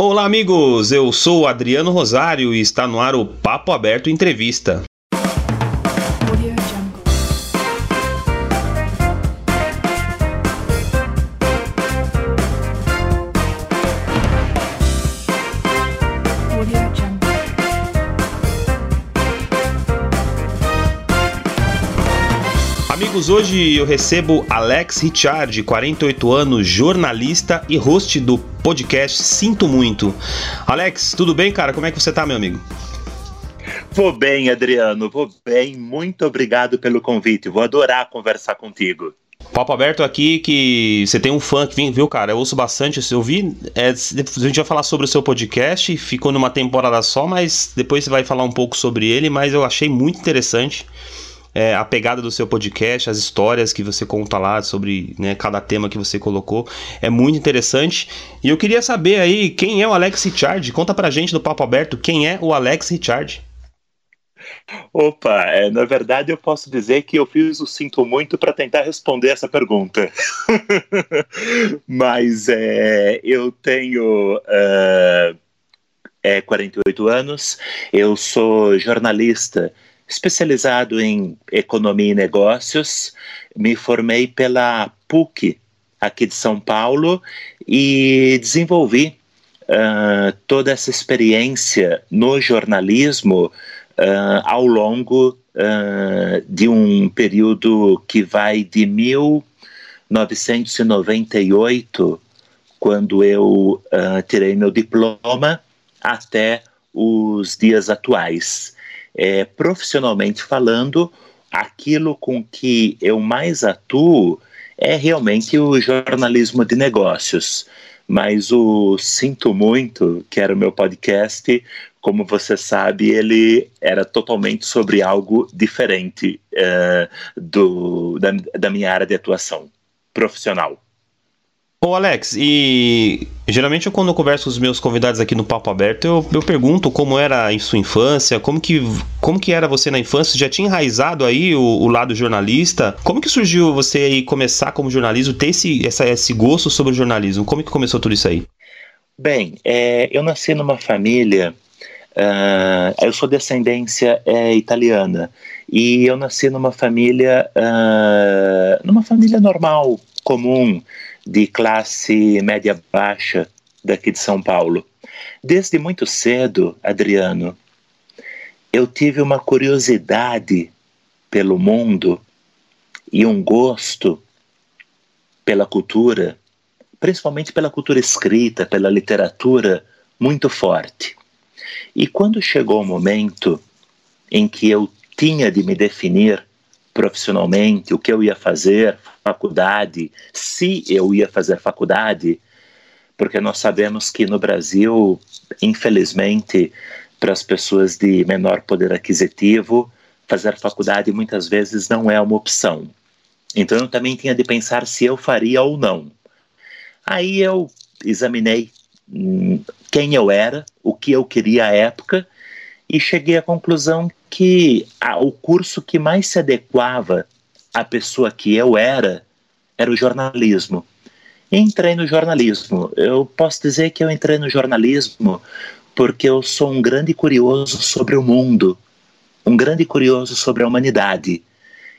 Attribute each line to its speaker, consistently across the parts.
Speaker 1: Olá, amigos! Eu sou Adriano Rosário e está no ar o Papo Aberto Entrevista. Amigos, hoje eu recebo Alex Richard, 48 anos, jornalista e host do podcast Sinto Muito. Alex, tudo bem, cara? Como é que você tá, meu amigo?
Speaker 2: Vou bem, Adriano, vou bem. Muito obrigado pelo convite. Vou adorar conversar contigo.
Speaker 1: Papo aberto aqui que você tem um fã que vem, viu, cara? Eu ouço bastante. Eu vi. É, a gente vai falar sobre o seu podcast. Ficou numa temporada só, mas depois você vai falar um pouco sobre ele. Mas eu achei muito interessante é, a pegada do seu podcast, as histórias que você conta lá sobre né, cada tema que você colocou. É muito interessante. E eu queria saber aí quem é o Alex Richard. Conta pra gente do Papo Aberto quem é o Alex Richard.
Speaker 2: Opa, é, na verdade eu posso dizer que eu fiz o sinto muito para tentar responder essa pergunta. Mas é, eu tenho uh, é, 48 anos, eu sou jornalista especializado em economia e negócios. Me formei pela PUC aqui de São Paulo e desenvolvi uh, toda essa experiência no jornalismo uh, ao longo uh, de um período que vai de 1998, quando eu tirei meu diploma, até os dias atuais é, profissionalmente falando, aquilo com que eu mais atuo é realmente o jornalismo de negócios. Mas o Sinto Muito, que era o meu podcast, como você sabe, ele era totalmente sobre algo diferente uh, do, da, da minha área de atuação profissional.
Speaker 1: Ô Alex, e geralmente quando eu converso com os meus convidados aqui no Papo Aberto, eu, eu pergunto como era em sua infância, como que, como que era você na infância, já tinha enraizado aí o, o lado jornalista? Como que surgiu você aí começar como jornalismo, ter esse, essa, esse gosto sobre o jornalismo? Como que começou tudo isso aí?
Speaker 2: Bem, é, eu nasci numa família, uh, eu sou descendência é, italiana, e eu nasci numa família, uh, numa família normal, comum, de classe média baixa daqui de São Paulo. Desde muito cedo, Adriano, eu tive uma curiosidade pelo mundo e um gosto pela cultura, principalmente pela cultura escrita, pela literatura, muito forte. E quando chegou o momento em que eu tinha de me definir profissionalmente, o que eu ia fazer, faculdade, se eu ia fazer faculdade, porque nós sabemos que no Brasil, infelizmente, para as pessoas de menor poder aquisitivo, fazer faculdade muitas vezes não é uma opção. Então eu também tinha de pensar se eu faria ou não. Aí eu examinei hum, quem eu era, o que eu queria à época e cheguei à conclusão que a, o curso que mais se adequava à pessoa que eu era era o jornalismo. Entrei no jornalismo. Eu posso dizer que eu entrei no jornalismo porque eu sou um grande curioso sobre o mundo, um grande curioso sobre a humanidade.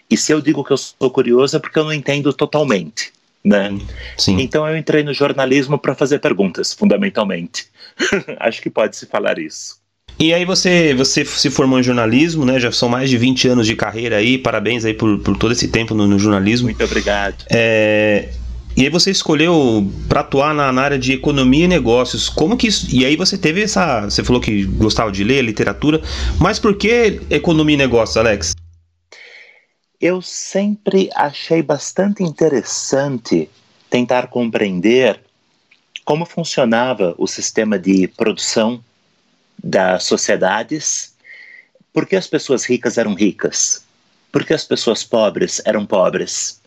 Speaker 2: E se eu digo que eu sou curioso é porque eu não entendo totalmente. Né? Sim. Então eu entrei no jornalismo para fazer perguntas, fundamentalmente. Acho que pode se falar isso.
Speaker 1: E aí você, você se formou em jornalismo, né? Já são mais de 20 anos de carreira aí, parabéns aí por, por todo esse tempo no, no jornalismo.
Speaker 2: Muito obrigado.
Speaker 1: É, e aí você escolheu para atuar na, na, área de economia e negócios. Como que isso, E aí você teve essa. Você falou que gostava de ler literatura, mas por que economia e negócios, Alex?
Speaker 2: Eu sempre achei bastante interessante tentar compreender como funcionava o sistema de produção das sociedades, por que as pessoas ricas eram ricas? Por que as pessoas pobres eram pobres?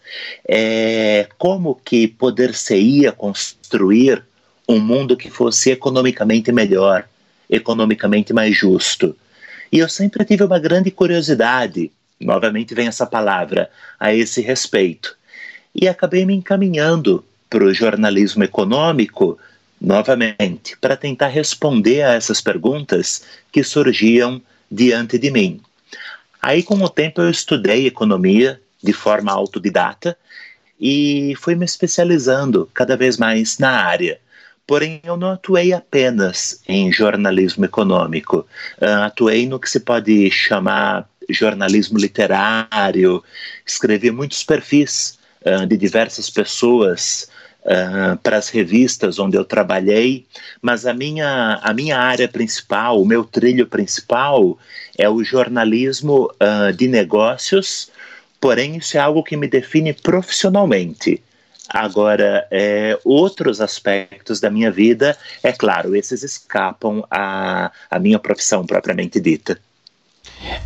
Speaker 2: É, como que poder-se-ia construir um mundo que fosse economicamente melhor, economicamente mais justo? E eu sempre tive uma grande curiosidade, novamente vem essa palavra, a esse respeito. E acabei me encaminhando para o jornalismo econômico novamente, para tentar responder a essas perguntas que surgiam diante de mim. Aí, com o tempo, eu estudei economia de forma autodidata e fui me especializando cada vez mais na área. Porém, eu não atuei apenas em jornalismo econômico, uh, atuei no que se pode chamar jornalismo literário, escrevi muitos perfis uh, de diversas pessoas uh, para as revistas onde eu trabalhei, mas a minha, a minha área principal, o meu trilho principal é o jornalismo uh, de negócios, porém isso é algo que me define profissionalmente. Agora, é, outros aspectos da minha vida, é claro, esses escapam à, à minha profissão propriamente dita.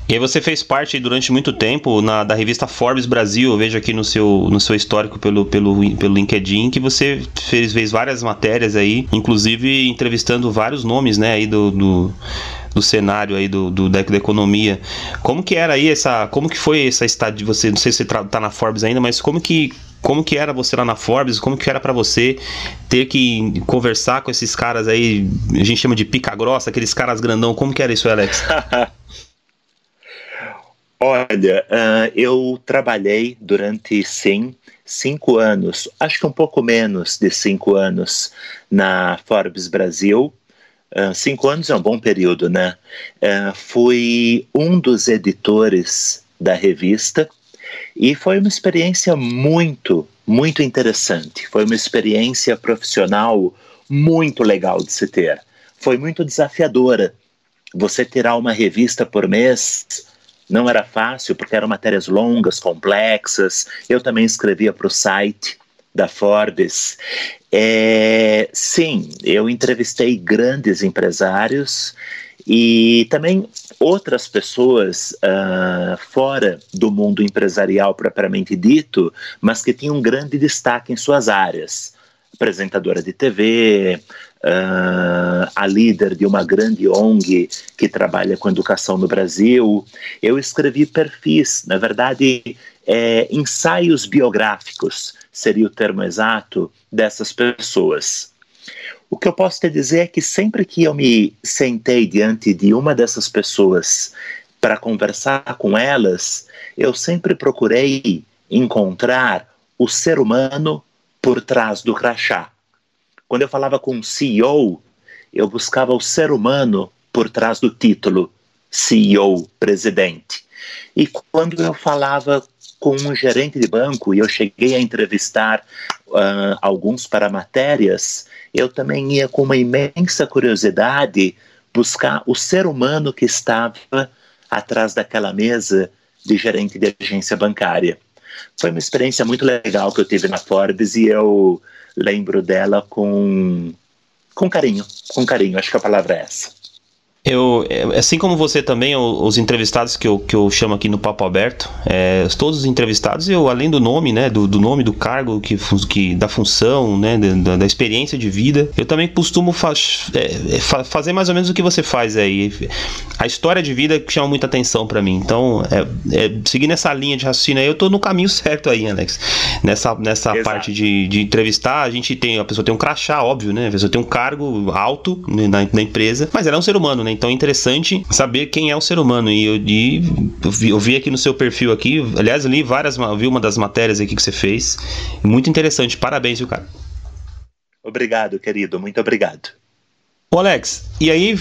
Speaker 1: E aí você fez parte durante muito tempo na, da revista Forbes Brasil, eu vejo aqui no seu, no seu histórico pelo, pelo, pelo LinkedIn, que você fez, fez várias matérias aí, inclusive entrevistando vários nomes, né, aí do, do do cenário aí do, do da, da, economia. Como que era aí essa, como que foi essa estádio de você, não sei se você tá na Forbes ainda, mas como que como que era você lá na Forbes? Como que era para você ter que conversar com esses caras aí, a gente chama de pica grossa, aqueles caras grandão? Como que era isso, Alex?
Speaker 2: Olha, uh, eu trabalhei durante, sim, cinco anos, acho que um pouco menos de cinco anos, na Forbes Brasil. Uh, cinco anos é um bom período, né? Uh, fui um dos editores da revista e foi uma experiência muito, muito interessante. Foi uma experiência profissional muito legal de se ter. Foi muito desafiadora. Você terá uma revista por mês não era fácil porque eram matérias longas, complexas. Eu também escrevia para o site da Forbes. É, sim, eu entrevistei grandes empresários e também outras pessoas uh, fora do mundo empresarial propriamente dito, mas que tinham grande destaque em suas áreas. Apresentadora de TV, uh, a líder de uma grande ONG que trabalha com educação no Brasil. Eu escrevi perfis, na verdade, é, ensaios biográficos seria o termo exato dessas pessoas. O que eu posso te dizer é que sempre que eu me sentei diante de uma dessas pessoas para conversar com elas, eu sempre procurei encontrar o ser humano por trás do crachá. Quando eu falava com CEO, eu buscava o ser humano por trás do título CEO, presidente. E quando eu falava com um gerente de banco e eu cheguei a entrevistar uh, alguns para matérias, eu também ia com uma imensa curiosidade buscar o ser humano que estava atrás daquela mesa de gerente de agência bancária. Foi uma experiência muito legal que eu tive na Forbes e eu lembro dela com, com carinho, com carinho, acho que a palavra é essa.
Speaker 1: Eu, é, assim como você também, os entrevistados que eu, que eu chamo aqui no Papo Aberto, é, todos os entrevistados, eu, além do nome, né, do, do nome do cargo, que, que, da função, né, da, da experiência de vida, eu também costumo faz, é, é fazer mais ou menos o que você faz aí. A história de vida chama muita atenção para mim. Então, é, é, seguindo essa linha de raciocínio aí, eu tô no caminho certo aí, Alex. Nessa, nessa parte de, de entrevistar, a gente tem, a pessoa tem um crachá, óbvio, né, a pessoa tem um cargo alto né, na, na empresa, mas ela é um ser humano, né, então é interessante saber quem é o ser humano. E eu, e eu, vi, eu vi aqui no seu perfil aqui, aliás, eu li várias, vi uma das matérias aqui que você fez. Muito interessante. Parabéns, viu, cara?
Speaker 2: Obrigado, querido. Muito obrigado.
Speaker 1: Ô, Alex, e aí,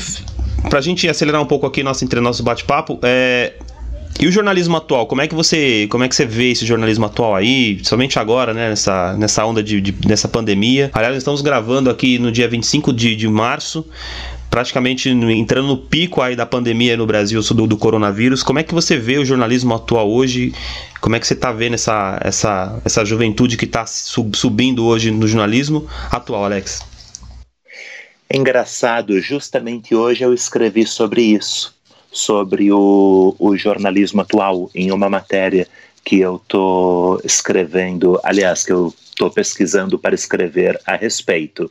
Speaker 1: pra gente acelerar um pouco aqui nosso, entre nosso bate-papo, é, e o jornalismo atual, como é que você, como é que você vê esse jornalismo atual aí, somente agora, né, nessa, nessa onda de, de nessa pandemia? Aliás, estamos gravando aqui no dia 25 de, de março praticamente entrando no pico aí da pandemia no Brasil do, do coronavírus. Como é que você vê o jornalismo atual hoje? Como é que você está vendo essa, essa, essa juventude que está sub, subindo hoje no jornalismo atual, Alex?
Speaker 2: Engraçado, justamente hoje eu escrevi sobre isso, sobre o, o jornalismo atual, em uma matéria que eu estou escrevendo, aliás, que eu estou pesquisando para escrever a respeito.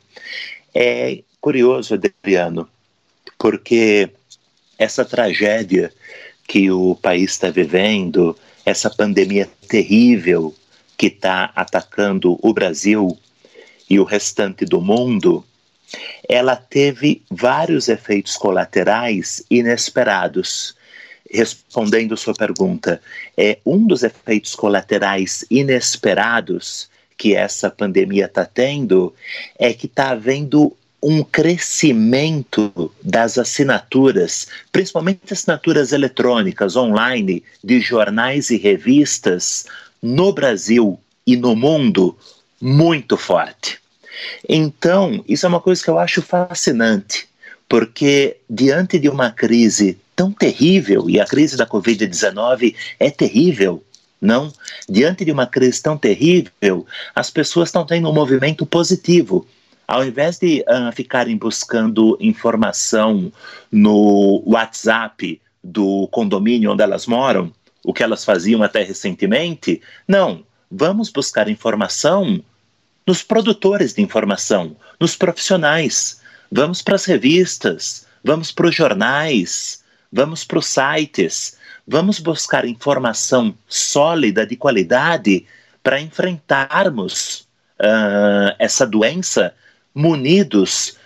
Speaker 2: É curioso, Adriano, porque essa tragédia que o país está vivendo, essa pandemia terrível que está atacando o Brasil e o restante do mundo, ela teve vários efeitos colaterais inesperados. Respondendo sua pergunta, é um dos efeitos colaterais inesperados que essa pandemia está tendo é que está havendo um crescimento das assinaturas, principalmente assinaturas eletrônicas online de jornais e revistas no Brasil e no mundo muito forte. Então, isso é uma coisa que eu acho fascinante, porque diante de uma crise tão terrível, e a crise da Covid-19 é terrível, não? Diante de uma crise tão terrível, as pessoas estão tendo um movimento positivo. Ao invés de uh, ficarem buscando informação no WhatsApp do condomínio onde elas moram, o que elas faziam até recentemente, não. Vamos buscar informação nos produtores de informação, nos profissionais. Vamos para as revistas, vamos para os jornais, vamos para os sites, vamos buscar informação sólida, de qualidade, para enfrentarmos uh, essa doença munidos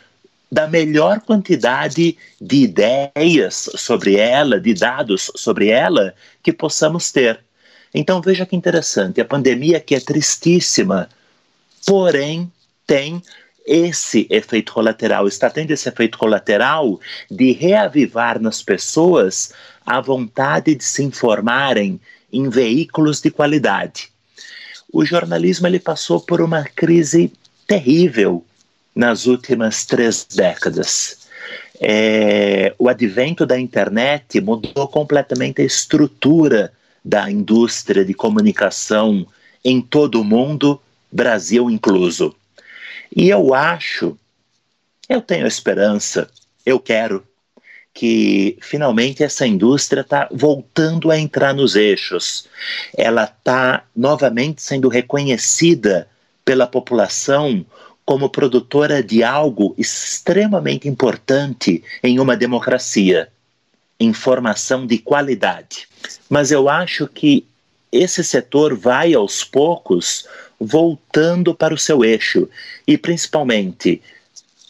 Speaker 2: da melhor quantidade de ideias sobre ela, de dados sobre ela que possamos ter. Então veja que interessante, a pandemia que é tristíssima, porém tem esse efeito colateral, está tendo esse efeito colateral de reavivar nas pessoas a vontade de se informarem em veículos de qualidade. O jornalismo ele passou por uma crise terrível nas últimas três décadas. É, o advento da internet mudou completamente a estrutura da indústria de comunicação em todo o mundo Brasil incluso. E eu acho, eu tenho esperança, eu quero que finalmente essa indústria está voltando a entrar nos eixos. Ela está novamente sendo reconhecida pela população como produtora de algo extremamente importante em uma democracia: informação de qualidade. Mas eu acho que esse setor vai aos poucos voltando para o seu eixo e principalmente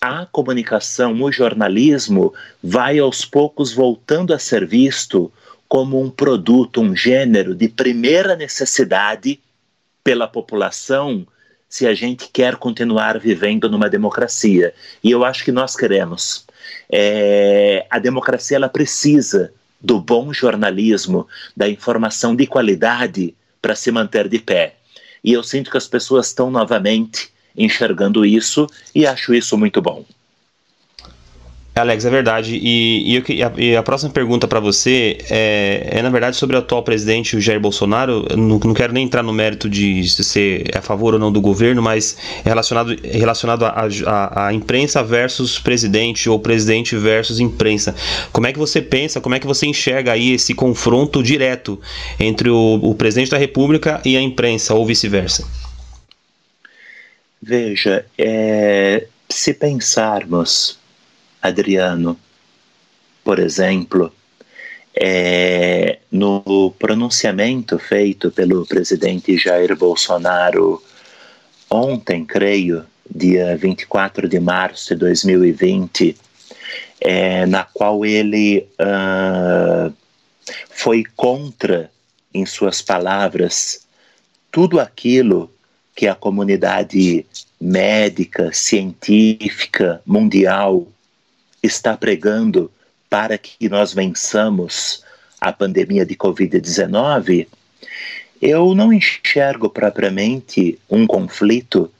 Speaker 2: a comunicação, o jornalismo vai aos poucos voltando a ser visto como um produto, um gênero de primeira necessidade pela população se a gente quer continuar vivendo numa democracia. E eu acho que nós queremos. É, a democracia ela precisa do bom jornalismo, da informação de qualidade para se manter de pé. E eu sinto que as pessoas estão novamente enxergando isso e acho isso muito bom.
Speaker 1: Alex, é verdade. E, e, a, e a, próxima pergunta para você é, é, na verdade, sobre o atual presidente, o Jair Bolsonaro. Eu não, não quero nem entrar no mérito de ser a favor ou não do governo, mas é relacionado, é relacionado à imprensa versus presidente ou presidente versus imprensa. Como é que você pensa, como é que você enxerga aí esse confronto direto entre o, o presidente da República e a imprensa, ou vice-versa?
Speaker 2: Veja, é, se pensarmos Adriano, por exemplo, é, no pronunciamento feito pelo presidente Jair Bolsonaro ontem, creio, dia 24 de março de 2020, é, na qual ele uh, foi contra, em suas palavras, tudo aquilo que a comunidade médica, científica, mundial está pregando para que nós vençamos a pandemia de Covid-19, eu não enxergo propriamente um conflito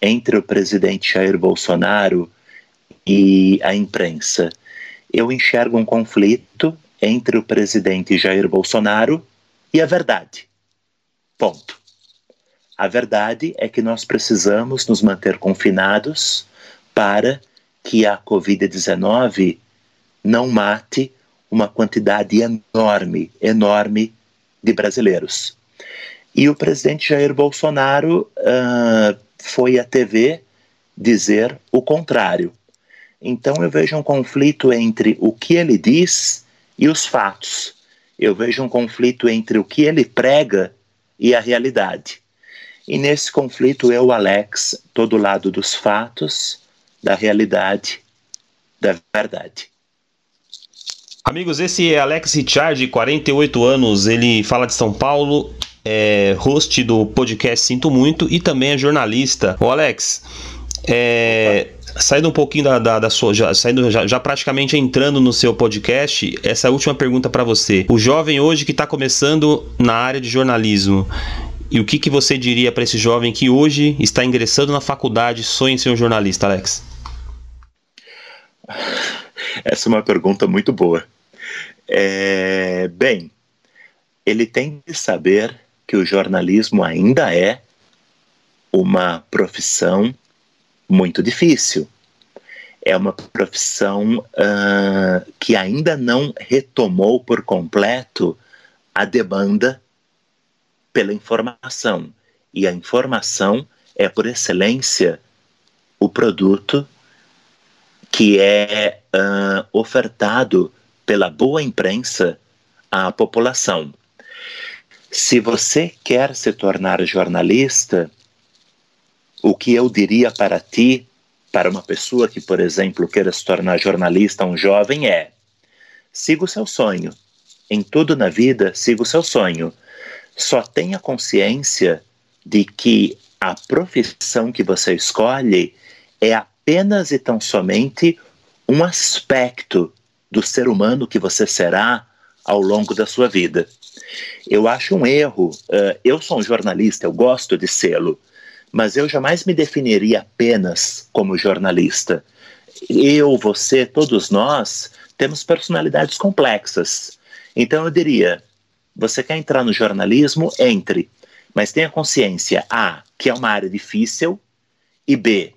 Speaker 2: entre o presidente Jair Bolsonaro e a imprensa. Eu enxergo um conflito entre o presidente Jair Bolsonaro e a verdade. Ponto. A verdade é que nós precisamos nos manter confinados para que a Covid-19 não mate uma quantidade enorme, enorme de brasileiros. E o presidente Jair Bolsonaro uh, foi à TV dizer o contrário. Então eu vejo um conflito entre o que ele diz e os fatos. Eu vejo um conflito entre o que ele prega e a realidade. E nesse conflito eu, Alex, estou do lado dos fatos, da realidade, da verdade.
Speaker 1: Amigos, esse é Alex Richard, 48 anos, ele fala de São Paulo, é host do podcast Sinto Muito e também é jornalista. Ô Alex, é, saindo um pouquinho da, da, da sua. Já, saindo, já, já, praticamente entrando no seu podcast, essa última pergunta para você. O jovem hoje que está começando na área de jornalismo. E o que, que você diria para esse jovem que hoje está ingressando na faculdade sonha em ser um jornalista, Alex?
Speaker 2: Essa é uma pergunta muito boa. É, bem, ele tem que saber que o jornalismo ainda é uma profissão muito difícil. É uma profissão uh, que ainda não retomou por completo a demanda pela informação. E a informação é, por excelência, o produto que é uh, ofertado pela boa imprensa à população. Se você quer se tornar jornalista, o que eu diria para ti, para uma pessoa que, por exemplo, queira se tornar jornalista, um jovem, é: siga o seu sonho. Em tudo na vida, siga o seu sonho. Só tenha consciência de que a profissão que você escolhe é apenas e tão somente um aspecto do ser humano que você será ao longo da sua vida. Eu acho um erro. Uh, eu sou um jornalista, eu gosto de sê-lo, mas eu jamais me definiria apenas como jornalista. Eu, você, todos nós temos personalidades complexas. Então eu diria: você quer entrar no jornalismo? Entre. Mas tenha consciência: A, que é uma área difícil, e B,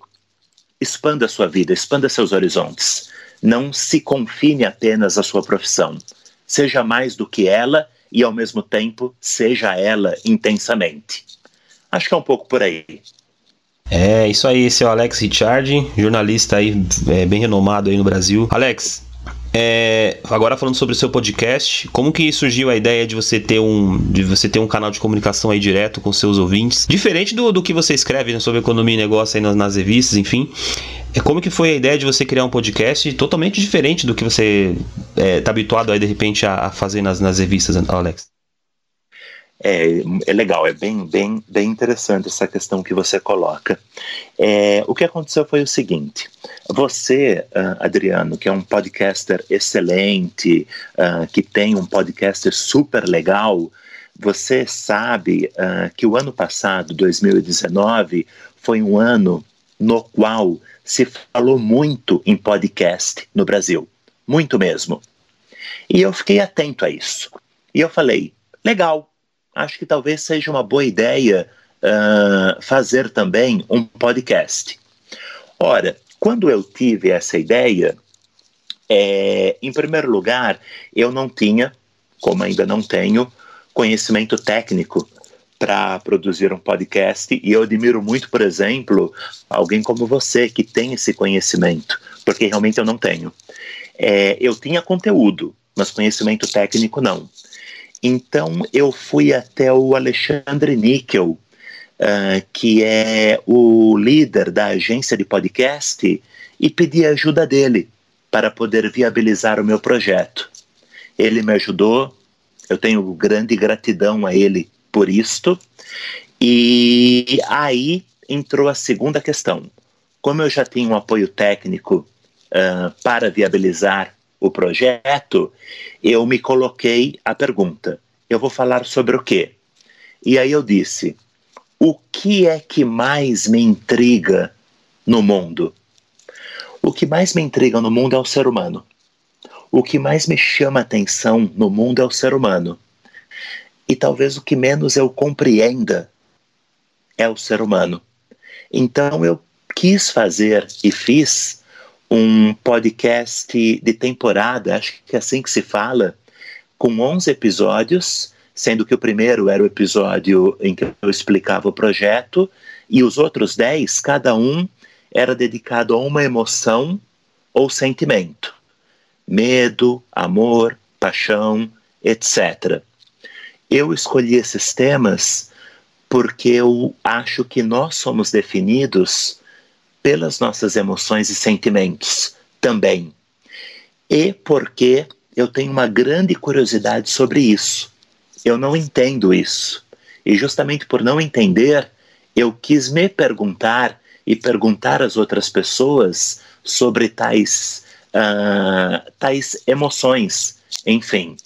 Speaker 2: expanda a sua vida, expanda seus horizontes. Não se confine apenas à sua profissão. Seja mais do que ela e, ao mesmo tempo, seja ela intensamente. Acho que é um pouco por aí.
Speaker 1: É, isso aí, esse é o Alex Richard, jornalista aí é, bem renomado aí no Brasil. Alex, é, agora falando sobre o seu podcast, como que surgiu a ideia de você ter um, de você ter um canal de comunicação aí direto com seus ouvintes, diferente do, do que você escreve né, sobre economia e negócio aí nas, nas revistas, enfim. É como que foi a ideia de você criar um podcast totalmente diferente do que você está é, tá habituado aí de repente a, a fazer nas, nas revistas, Alex?
Speaker 2: É, é legal, é bem, bem, bem interessante essa questão que você coloca. É, o que aconteceu foi o seguinte: você, uh, Adriano, que é um podcaster excelente, uh, que tem um podcast super legal, você sabe uh, que o ano passado, 2019, foi um ano no qual se falou muito em podcast no Brasil, muito mesmo. E eu fiquei atento a isso. E eu falei: legal acho que talvez seja uma boa ideia uh, fazer também um podcast. Ora, quando eu tive essa ideia, é, em primeiro lugar, eu não tinha, como ainda não tenho, conhecimento técnico para produzir um podcast e eu admiro muito, por exemplo, alguém como você que tem esse conhecimento, porque realmente eu não tenho. É, eu tinha conteúdo, mas conhecimento técnico não. Então eu fui até o Alexandre Níquel, uh, que é o líder da agência de podcast, e pedi ajuda dele para poder viabilizar o meu projeto. Ele me ajudou, eu tenho grande gratidão a ele por isto. E aí entrou a segunda questão. Como eu já tinha um apoio técnico uh, para viabilizar o projeto, eu me coloquei a pergunta: eu vou falar sobre o quê? E aí eu disse: o que é que mais me intriga no mundo? O que mais me intriga no mundo é o ser humano. O que mais me chama atenção no mundo é o ser humano. E talvez o que menos eu compreenda é o ser humano. Então eu quis fazer e fiz um podcast de temporada, acho que é assim que se fala, com 11 episódios, sendo que o primeiro era o episódio em que eu explicava o projeto, e os outros 10, cada um era dedicado a uma emoção ou sentimento: medo, amor, paixão, etc. Eu escolhi esses temas porque eu acho que nós somos definidos pelas nossas emoções e sentimentos também. E porque eu tenho uma grande curiosidade sobre isso. Eu não entendo isso. E justamente por não entender, eu quis me perguntar e perguntar às outras pessoas sobre tais, uh, tais emoções. Enfim,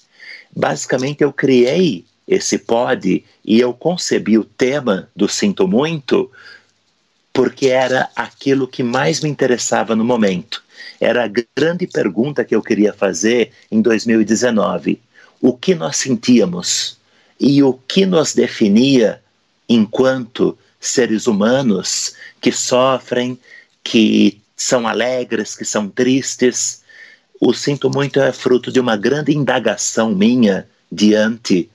Speaker 2: basicamente eu criei esse pod e eu concebi o tema do Sinto Muito porque era aquilo que mais me interessava no momento. Era a grande pergunta que eu queria fazer em 2019. O que nós sentíamos e o que nos definia enquanto seres humanos que sofrem, que são alegres, que são tristes. O Sinto Muito é fruto de uma grande indagação minha diante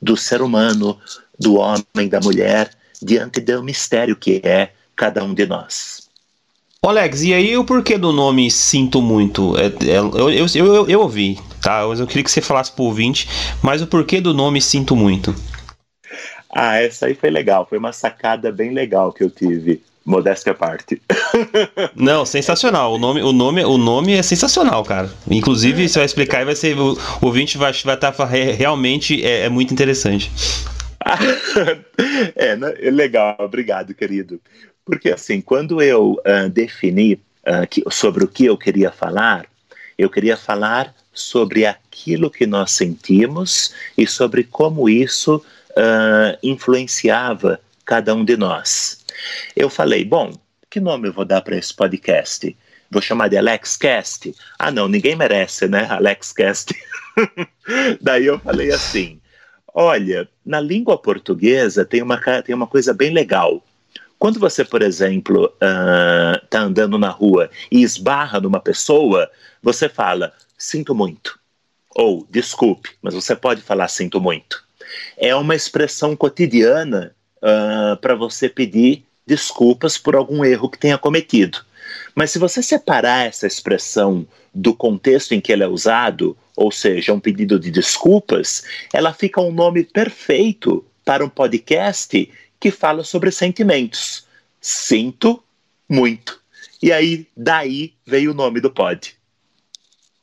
Speaker 2: do ser humano, do homem, da mulher, diante do mistério que é cada um de nós.
Speaker 1: Alex, e aí o porquê do nome Sinto Muito? É, é, eu, eu, eu, eu, ouvi, tá? Eu queria que você falasse pro ouvinte, mas o porquê do nome Sinto Muito?
Speaker 2: Ah, essa aí foi legal, foi uma sacada bem legal que eu tive. Modéstia à parte.
Speaker 1: Não, sensacional. O nome, o, nome, o nome é sensacional, cara. Inclusive, você vai explicar e vai ser. O, o ouvinte vai, vai estar tá realmente é, é muito interessante.
Speaker 2: é, né, é, legal, obrigado, querido. Porque assim, quando eu uh, defini uh, que, sobre o que eu queria falar, eu queria falar sobre aquilo que nós sentimos e sobre como isso uh, influenciava cada um de nós. Eu falei, bom, que nome eu vou dar para esse podcast? Vou chamar de AlexCast? Ah, não, ninguém merece, né? AlexCast. Daí eu falei assim: Olha, na língua portuguesa tem uma, tem uma coisa bem legal. Quando você, por exemplo, está uh, andando na rua e esbarra numa pessoa, você fala, sinto muito. Ou, desculpe, mas você pode falar sinto muito. É uma expressão cotidiana uh, para você pedir desculpas por algum erro que tenha cometido. Mas se você separar essa expressão do contexto em que ele é usado, ou seja, um pedido de desculpas, ela fica um nome perfeito para um podcast que fala sobre sentimentos. Sinto muito. E aí, daí veio o nome do pod.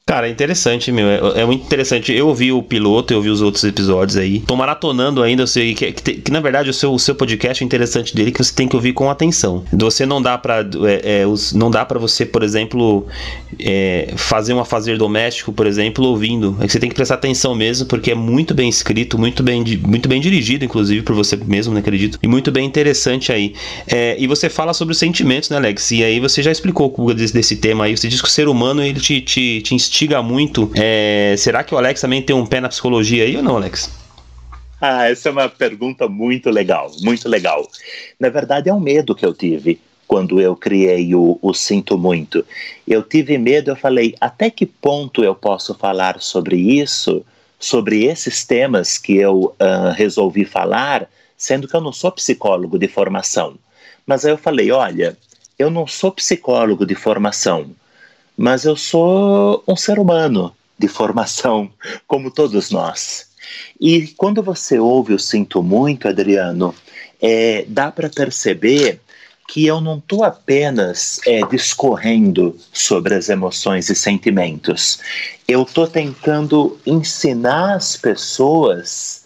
Speaker 1: Cara, é interessante, meu. É, é, muito interessante. Eu ouvi o piloto, eu ouvi os outros episódios aí. Tô maratonando ainda, eu sei que, que, que na verdade o seu, o seu podcast, o interessante dele é que você tem que ouvir com atenção. Você não dá para é, é, não dá para você, por exemplo, é, fazer um fazer doméstico, por exemplo, ouvindo. É que você tem que prestar atenção mesmo, porque é muito bem escrito, muito bem, muito bem dirigido, inclusive, por você mesmo, né, acredito. E muito bem interessante aí. É, e você fala sobre os sentimentos, né, Alex? E aí você já explicou desse, desse tema aí. Você diz que o ser humano, ele te, te, te instiga muito. É, será que o Alex também tem um pé na psicologia aí ou não, Alex?
Speaker 2: Ah, essa é uma pergunta muito legal, muito legal. Na verdade, é um medo que eu tive quando eu criei o, o Sinto Muito. Eu tive medo, eu falei, até que ponto eu posso falar sobre isso, sobre esses temas que eu uh, resolvi falar, sendo que eu não sou psicólogo de formação. Mas aí eu falei, olha, eu não sou psicólogo de formação, mas eu sou um ser humano de formação, como todos nós. E quando você ouve o Sinto Muito, Adriano, é, dá para perceber que eu não estou apenas é, discorrendo sobre as emoções e sentimentos. Eu estou tentando ensinar as pessoas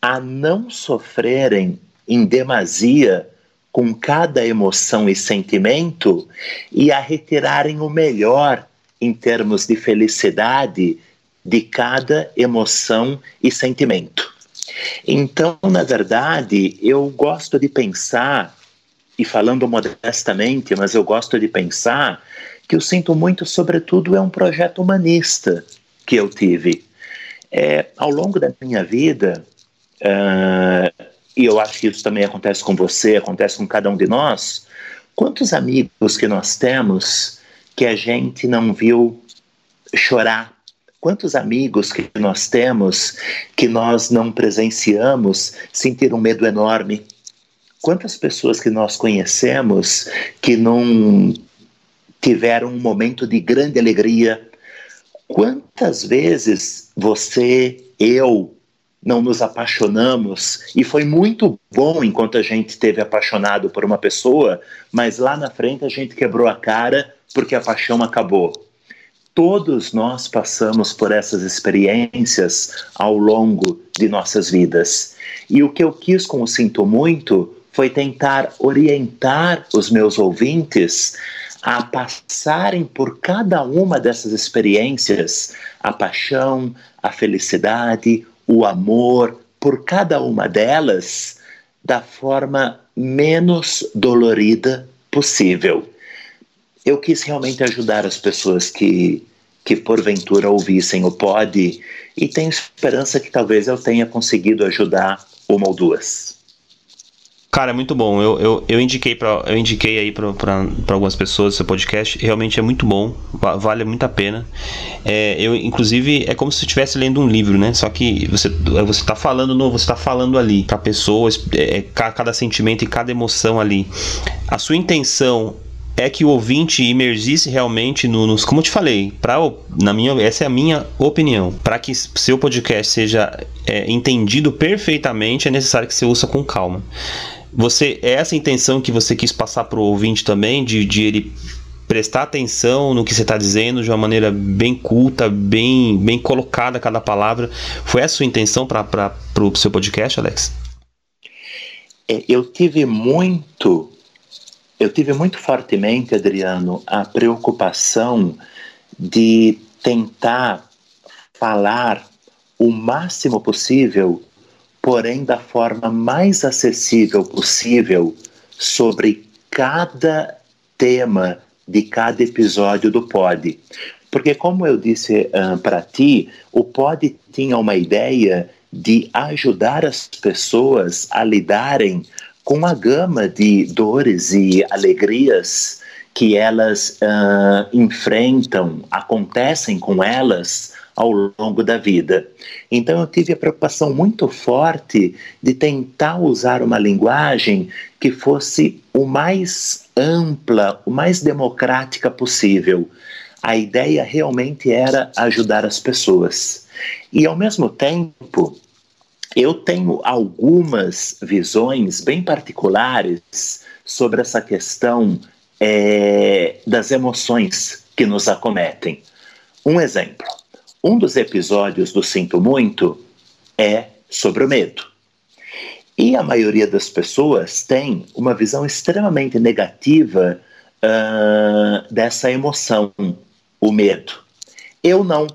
Speaker 2: a não sofrerem em demasia com cada emoção e sentimento e a retirarem o melhor em termos de felicidade de cada emoção e sentimento. Então, na verdade, eu gosto de pensar, e falando modestamente, mas eu gosto de pensar que eu sinto muito, sobretudo, é um projeto humanista que eu tive. É, ao longo da minha vida, uh, e eu acho que isso também acontece com você, acontece com cada um de nós. Quantos amigos que nós temos que a gente não viu chorar? Quantos amigos que nós temos que nós não presenciamos sentir um medo enorme? Quantas pessoas que nós conhecemos que não tiveram um momento de grande alegria? Quantas vezes você, eu, não nos apaixonamos e foi muito bom enquanto a gente esteve apaixonado por uma pessoa, mas lá na frente a gente quebrou a cara porque a paixão acabou. Todos nós passamos por essas experiências ao longo de nossas vidas. E o que eu quis com o Sinto Muito foi tentar orientar os meus ouvintes a passarem por cada uma dessas experiências, a paixão, a felicidade, o amor, por cada uma delas, da forma menos dolorida possível. Eu quis realmente ajudar as pessoas que, que porventura ouvissem o pod e tenho esperança que talvez eu tenha conseguido ajudar uma ou duas.
Speaker 1: Cara, é muito bom. Eu, eu, eu indiquei para eu indiquei aí para algumas pessoas seu podcast. Realmente é muito bom, vale muito a pena. É, eu inclusive é como se estivesse lendo um livro, né? Só que você você tá falando no, você tá falando ali para pessoas, é, é cada sentimento e cada emoção ali. A sua intenção é que o ouvinte imersisse realmente no, nos, como eu te falei, para na minha, essa é a minha opinião. Para que seu podcast seja é, entendido perfeitamente, é necessário que você ouça com calma. Você é essa intenção que você quis passar para o ouvinte também, de, de ele prestar atenção no que você está dizendo de uma maneira bem culta, bem, bem colocada cada palavra. Foi essa a sua intenção para o seu podcast, Alex?
Speaker 2: É, eu tive muito, eu tive muito fortemente, Adriano, a preocupação de tentar falar o máximo possível porém da forma mais acessível possível sobre cada tema de cada episódio do Pod. Porque, como eu disse uh, para ti, o Pod tinha uma ideia de ajudar as pessoas a lidarem com a gama de dores e alegrias que elas uh, enfrentam, acontecem com elas ao longo da vida. Então eu tive a preocupação muito forte de tentar usar uma linguagem que fosse o mais ampla, o mais democrática possível. A ideia realmente era ajudar as pessoas. E ao mesmo tempo, eu tenho algumas visões bem particulares sobre essa questão é, das emoções que nos acometem. Um exemplo. Um dos episódios do Sinto Muito é sobre o medo. E a maioria das pessoas tem uma visão extremamente negativa uh, dessa emoção, o medo. Eu não.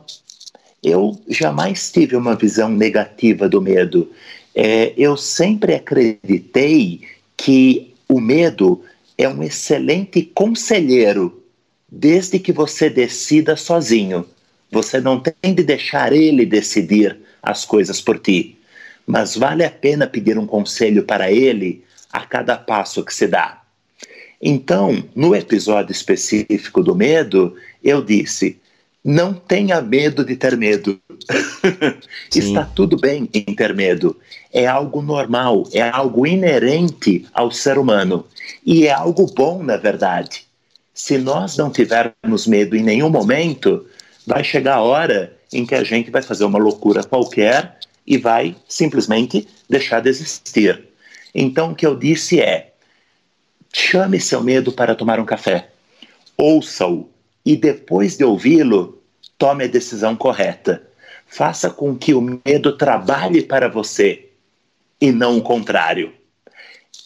Speaker 2: Eu jamais tive uma visão negativa do medo. É, eu sempre acreditei que o medo é um excelente conselheiro, desde que você decida sozinho. Você não tem de deixar ele decidir as coisas por ti, mas vale a pena pedir um conselho para ele a cada passo que se dá. Então, no episódio específico do medo, eu disse: não tenha medo de ter medo. Está tudo bem em ter medo. É algo normal, é algo inerente ao ser humano. E é algo bom, na verdade. Se nós não tivermos medo em nenhum momento, vai chegar a hora em que a gente vai fazer uma loucura qualquer e vai simplesmente deixar de existir. Então, o que eu disse é: chame seu medo para tomar um café, ouça-o e depois de ouvi-lo, tome a decisão correta. Faça com que o medo trabalhe para você e não o contrário.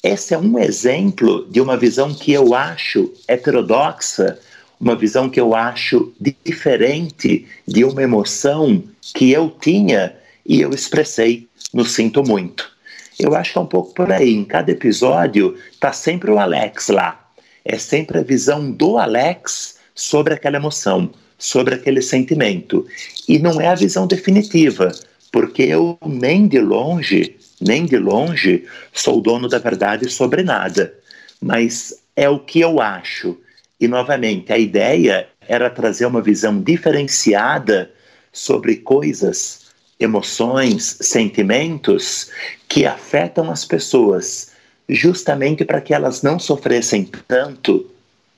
Speaker 2: Esse é um exemplo de uma visão que eu acho heterodoxa uma visão que eu acho diferente de uma emoção que eu tinha e eu expressei no Sinto Muito. Eu acho que é um pouco por aí. Em cada episódio tá sempre o Alex lá. É sempre a visão do Alex sobre aquela emoção, sobre aquele sentimento. E não é a visão definitiva, porque eu nem de longe, nem de longe, sou dono da verdade sobre nada. Mas é o que eu acho e, novamente, a ideia era trazer uma visão diferenciada sobre coisas, emoções, sentimentos que afetam as pessoas, justamente para que elas não sofressem tanto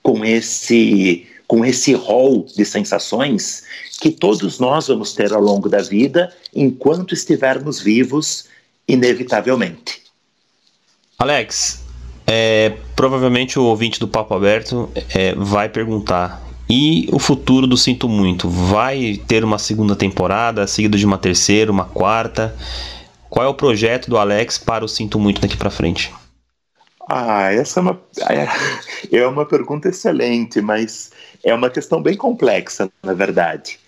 Speaker 2: com esse com esse rol de sensações que todos nós vamos ter ao longo da vida enquanto estivermos vivos, inevitavelmente.
Speaker 1: Alex, é, provavelmente o ouvinte do Papo Aberto é, vai perguntar: e o futuro do Sinto Muito? Vai ter uma segunda temporada, seguido de uma terceira, uma quarta? Qual é o projeto do Alex para o Sinto Muito daqui para frente?
Speaker 2: Ah, essa é uma, é uma pergunta excelente, mas é uma questão bem complexa, na verdade.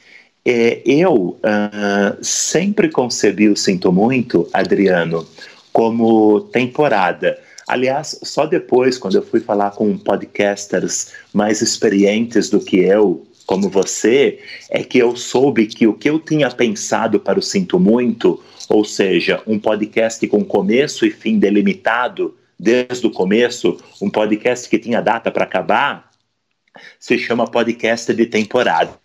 Speaker 2: É, eu uh, sempre concebi o Sinto Muito, Adriano, como temporada. Aliás, só depois, quando eu fui falar com podcasters mais experientes do que eu, como você, é que eu soube que o que eu tinha pensado para o Sinto Muito, ou seja, um podcast com começo e fim delimitado desde o começo, um podcast que tinha data para acabar, se chama podcast de temporada.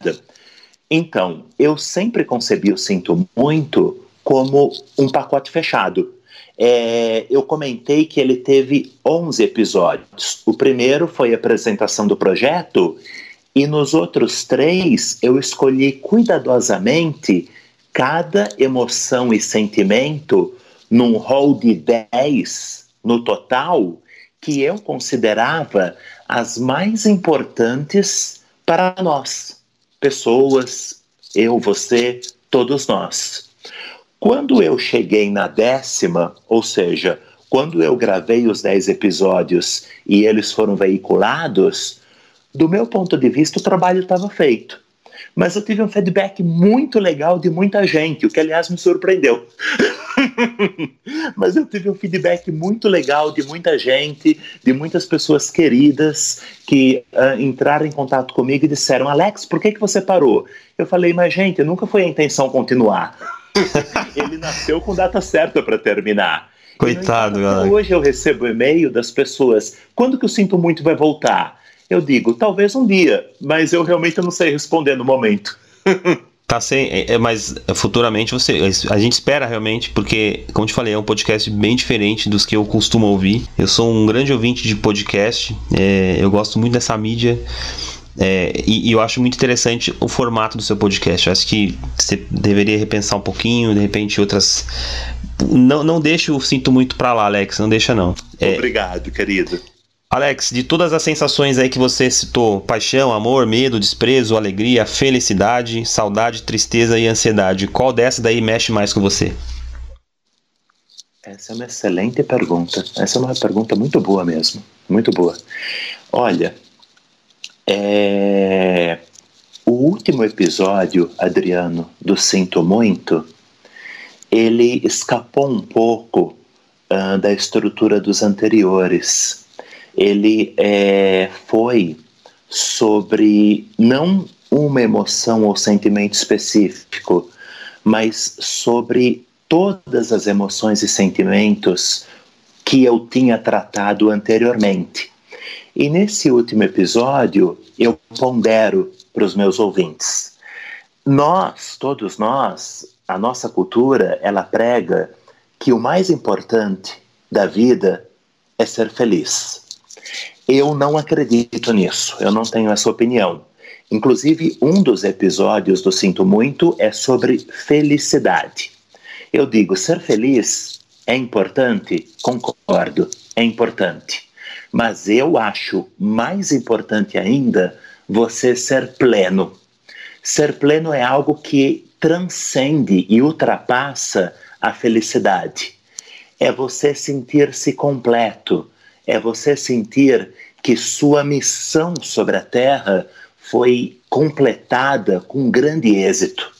Speaker 2: Então, eu sempre concebi o Sinto Muito como um pacote fechado. É, eu comentei que ele teve 11 episódios. O primeiro foi a apresentação do projeto, e nos outros três eu escolhi cuidadosamente cada emoção e sentimento num rol de 10 no total que eu considerava as mais importantes para nós, pessoas, eu, você, todos nós. Quando eu cheguei na décima, ou seja, quando eu gravei os dez episódios e eles foram veiculados, do meu ponto de vista, o trabalho estava feito. Mas eu tive um feedback muito legal de muita gente, o que aliás me surpreendeu. Mas eu tive um feedback muito legal de muita gente, de muitas pessoas queridas que uh, entraram em contato comigo e disseram: Alex, por que, que você parou? Eu falei, mas gente, nunca foi a intenção continuar. Ele nasceu com data certa para terminar.
Speaker 1: Coitado, galera.
Speaker 2: Hoje eu recebo e-mail das pessoas: quando que eu sinto muito vai voltar? Eu digo, talvez um dia, mas eu realmente não sei responder no momento.
Speaker 1: Tá sem, é, é, mas futuramente você, a gente espera realmente, porque, como te falei, é um podcast bem diferente dos que eu costumo ouvir. Eu sou um grande ouvinte de podcast, é, eu gosto muito dessa mídia. É, e, e, eu acho muito interessante o formato do seu podcast. Eu acho que você deveria repensar um pouquinho, de repente outras. Não, não deixe o sinto muito pra lá, Alex. Não deixa, não.
Speaker 2: É, Obrigado, querido.
Speaker 1: Alex, de todas as sensações aí que você citou, paixão, amor, medo, desprezo, alegria, felicidade, saudade, tristeza e ansiedade, qual dessas daí mexe mais com você?
Speaker 2: Essa é uma excelente pergunta. Essa é uma pergunta muito boa mesmo, muito boa. Olha, é... o último episódio, Adriano, do Sinto Muito, ele escapou um pouco uh, da estrutura dos anteriores ele é, foi sobre não uma emoção ou sentimento específico, mas sobre todas as emoções e sentimentos que eu tinha tratado anteriormente. E nesse último episódio, eu pondero para os meus ouvintes. Nós, todos nós, a nossa cultura, ela prega que o mais importante da vida é ser feliz. Eu não acredito nisso, eu não tenho essa opinião. Inclusive, um dos episódios do Sinto Muito é sobre felicidade. Eu digo, ser feliz é importante? Concordo, é importante. Mas eu acho mais importante ainda você ser pleno. Ser pleno é algo que transcende e ultrapassa a felicidade. É você sentir-se completo, é você sentir que sua missão sobre a Terra foi completada com grande êxito.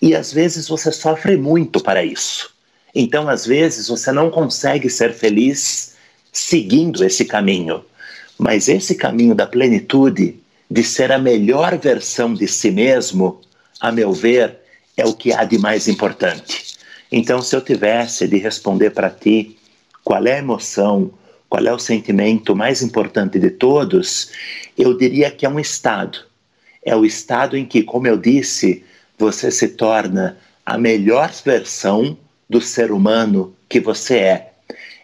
Speaker 2: E às vezes você sofre muito para isso. Então, às vezes, você não consegue ser feliz seguindo esse caminho. Mas esse caminho da plenitude, de ser a melhor versão de si mesmo, a meu ver, é o que há de mais importante. Então, se eu tivesse de responder para ti qual é a emoção, qual é o sentimento mais importante de todos, eu diria que é um estado. É o estado em que, como eu disse, você se torna a melhor versão do ser humano que você é.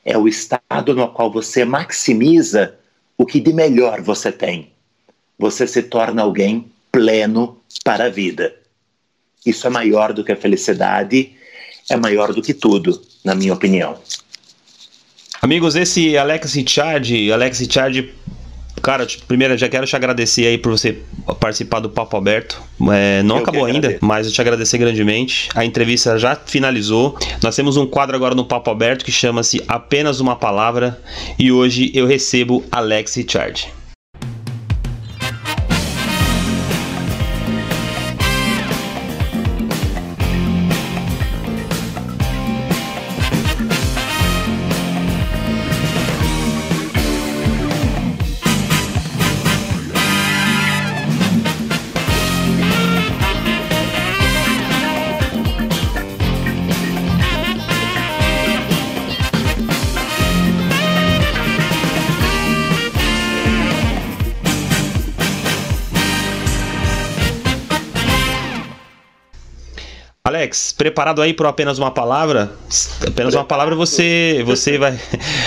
Speaker 2: É o estado no qual você maximiza o que de melhor você tem. você se torna alguém pleno para a vida. Isso é maior do que a felicidade, é maior do que tudo, na minha opinião.
Speaker 1: Amigos, esse Alex Richard, Alex Richard Cara, primeiro, já quero te agradecer aí por você participar do Papo Aberto. É, não eu acabou ainda, mas eu te agradecer grandemente. A entrevista já finalizou. Nós temos um quadro agora no Papo Aberto que chama-se Apenas uma Palavra. E hoje eu recebo Alex Richard. Preparado aí para apenas uma palavra? Apenas uma palavra você você vai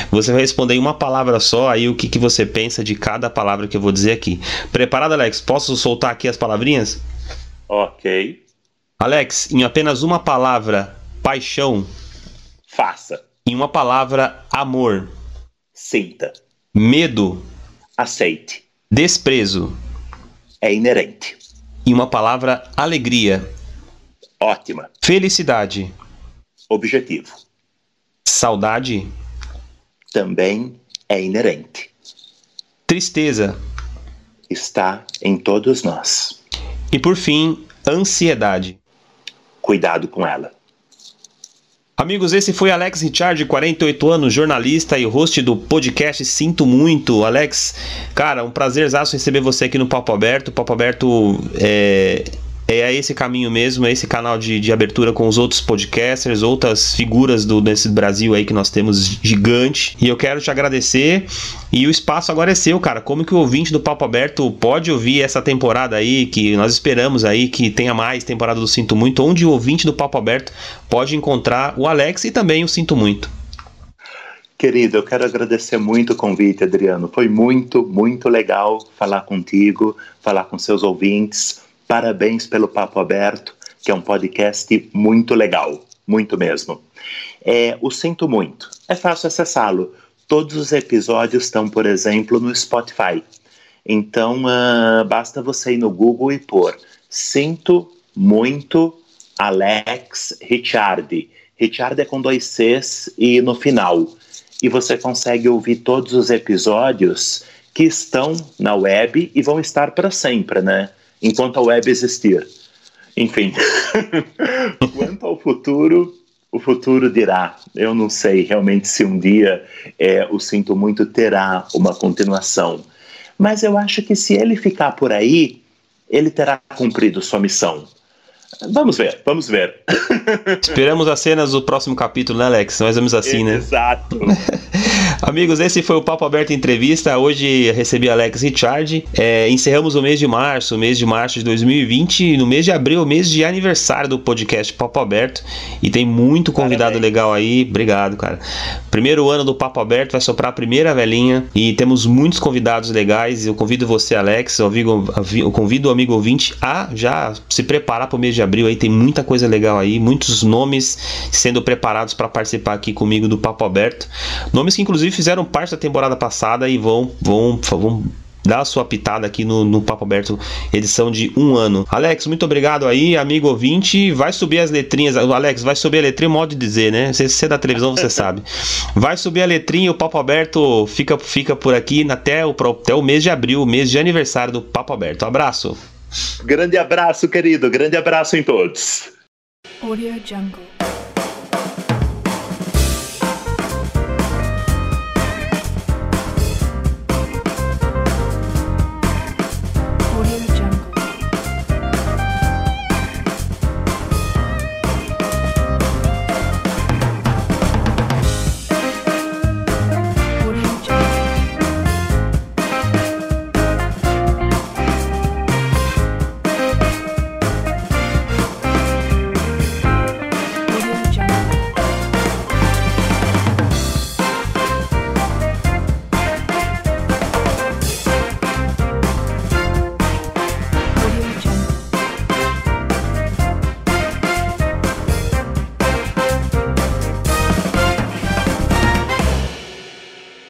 Speaker 1: você vai responder em uma palavra só aí o que, que você pensa de cada palavra que eu vou dizer aqui. Preparado, Alex? Posso soltar aqui as palavrinhas?
Speaker 2: Ok.
Speaker 1: Alex, em apenas uma palavra, paixão.
Speaker 2: Faça.
Speaker 1: Em uma palavra, amor.
Speaker 2: Sinta.
Speaker 1: Medo.
Speaker 2: Aceite.
Speaker 1: Desprezo.
Speaker 2: É inerente.
Speaker 1: Em uma palavra, alegria.
Speaker 2: Ótima.
Speaker 1: Felicidade.
Speaker 2: Objetivo.
Speaker 1: Saudade.
Speaker 2: Também é inerente.
Speaker 1: Tristeza.
Speaker 2: Está em todos nós.
Speaker 1: E por fim, ansiedade.
Speaker 2: Cuidado com ela.
Speaker 1: Amigos, esse foi Alex Richard, 48 anos, jornalista e host do podcast Sinto Muito. Alex, cara, um prazer receber você aqui no Papo Aberto. Papo Aberto é, é esse caminho mesmo, é esse canal de, de abertura com os outros podcasters, outras figuras do desse Brasil aí que nós temos gigante. E eu quero te agradecer. E o espaço agora é seu, cara. Como que o ouvinte do Papo Aberto pode ouvir essa temporada aí, que nós esperamos aí que tenha mais temporada do Sinto Muito, onde o ouvinte do Papo Aberto pode encontrar o Alex e também o Sinto Muito.
Speaker 2: Querido, eu quero agradecer muito o convite, Adriano. Foi muito, muito legal falar contigo, falar com seus ouvintes. Parabéns pelo Papo Aberto, que é um podcast muito legal, muito mesmo. É, o Sinto Muito. É fácil acessá-lo. Todos os episódios estão, por exemplo, no Spotify. Então, uh, basta você ir no Google e pôr Sinto Muito Alex Richard. Richard é com dois Cs e no final. E você consegue ouvir todos os episódios que estão na web e vão estar para sempre, né? Enquanto a web existir. Enfim, quanto ao futuro, o futuro dirá. Eu não sei realmente se um dia é, o Sinto Muito terá uma continuação. Mas eu acho que se ele ficar por aí, ele terá cumprido sua missão. Vamos ver, vamos ver.
Speaker 1: Esperamos as cenas do próximo capítulo, né, Alex? Mais ou menos assim, né?
Speaker 2: Exato.
Speaker 1: Amigos, esse foi o Papo Aberto Entrevista. Hoje recebi Alex Richard. É, encerramos o mês de março, o mês de março de 2020. No mês de abril, o mês de aniversário do podcast Papo Aberto. E tem muito convidado Parabéns. legal aí. Obrigado, cara. Primeiro ano do Papo Aberto, vai soprar a primeira velhinha. E temos muitos convidados legais. Eu convido você, Alex, eu, eu convido o amigo ouvinte a já se preparar para o mês de abril. Aí tem muita coisa legal aí, muitos nomes sendo preparados para participar aqui comigo do Papo Aberto. Nomes que, inclusive, inclusive fizeram parte da temporada passada e vão, vão, vão dar a sua pitada aqui no, no Papo Aberto, edição de um ano. Alex, muito obrigado aí, amigo ouvinte. Vai subir as letrinhas. Alex, vai subir a letrinha, modo de dizer, né? Se você é da televisão, você sabe. Vai subir a letrinha, o Papo Aberto fica, fica por aqui até o, até o mês de abril, mês de aniversário do Papo Aberto. Um abraço.
Speaker 2: Grande abraço, querido. Grande abraço em todos. Audio Jungle.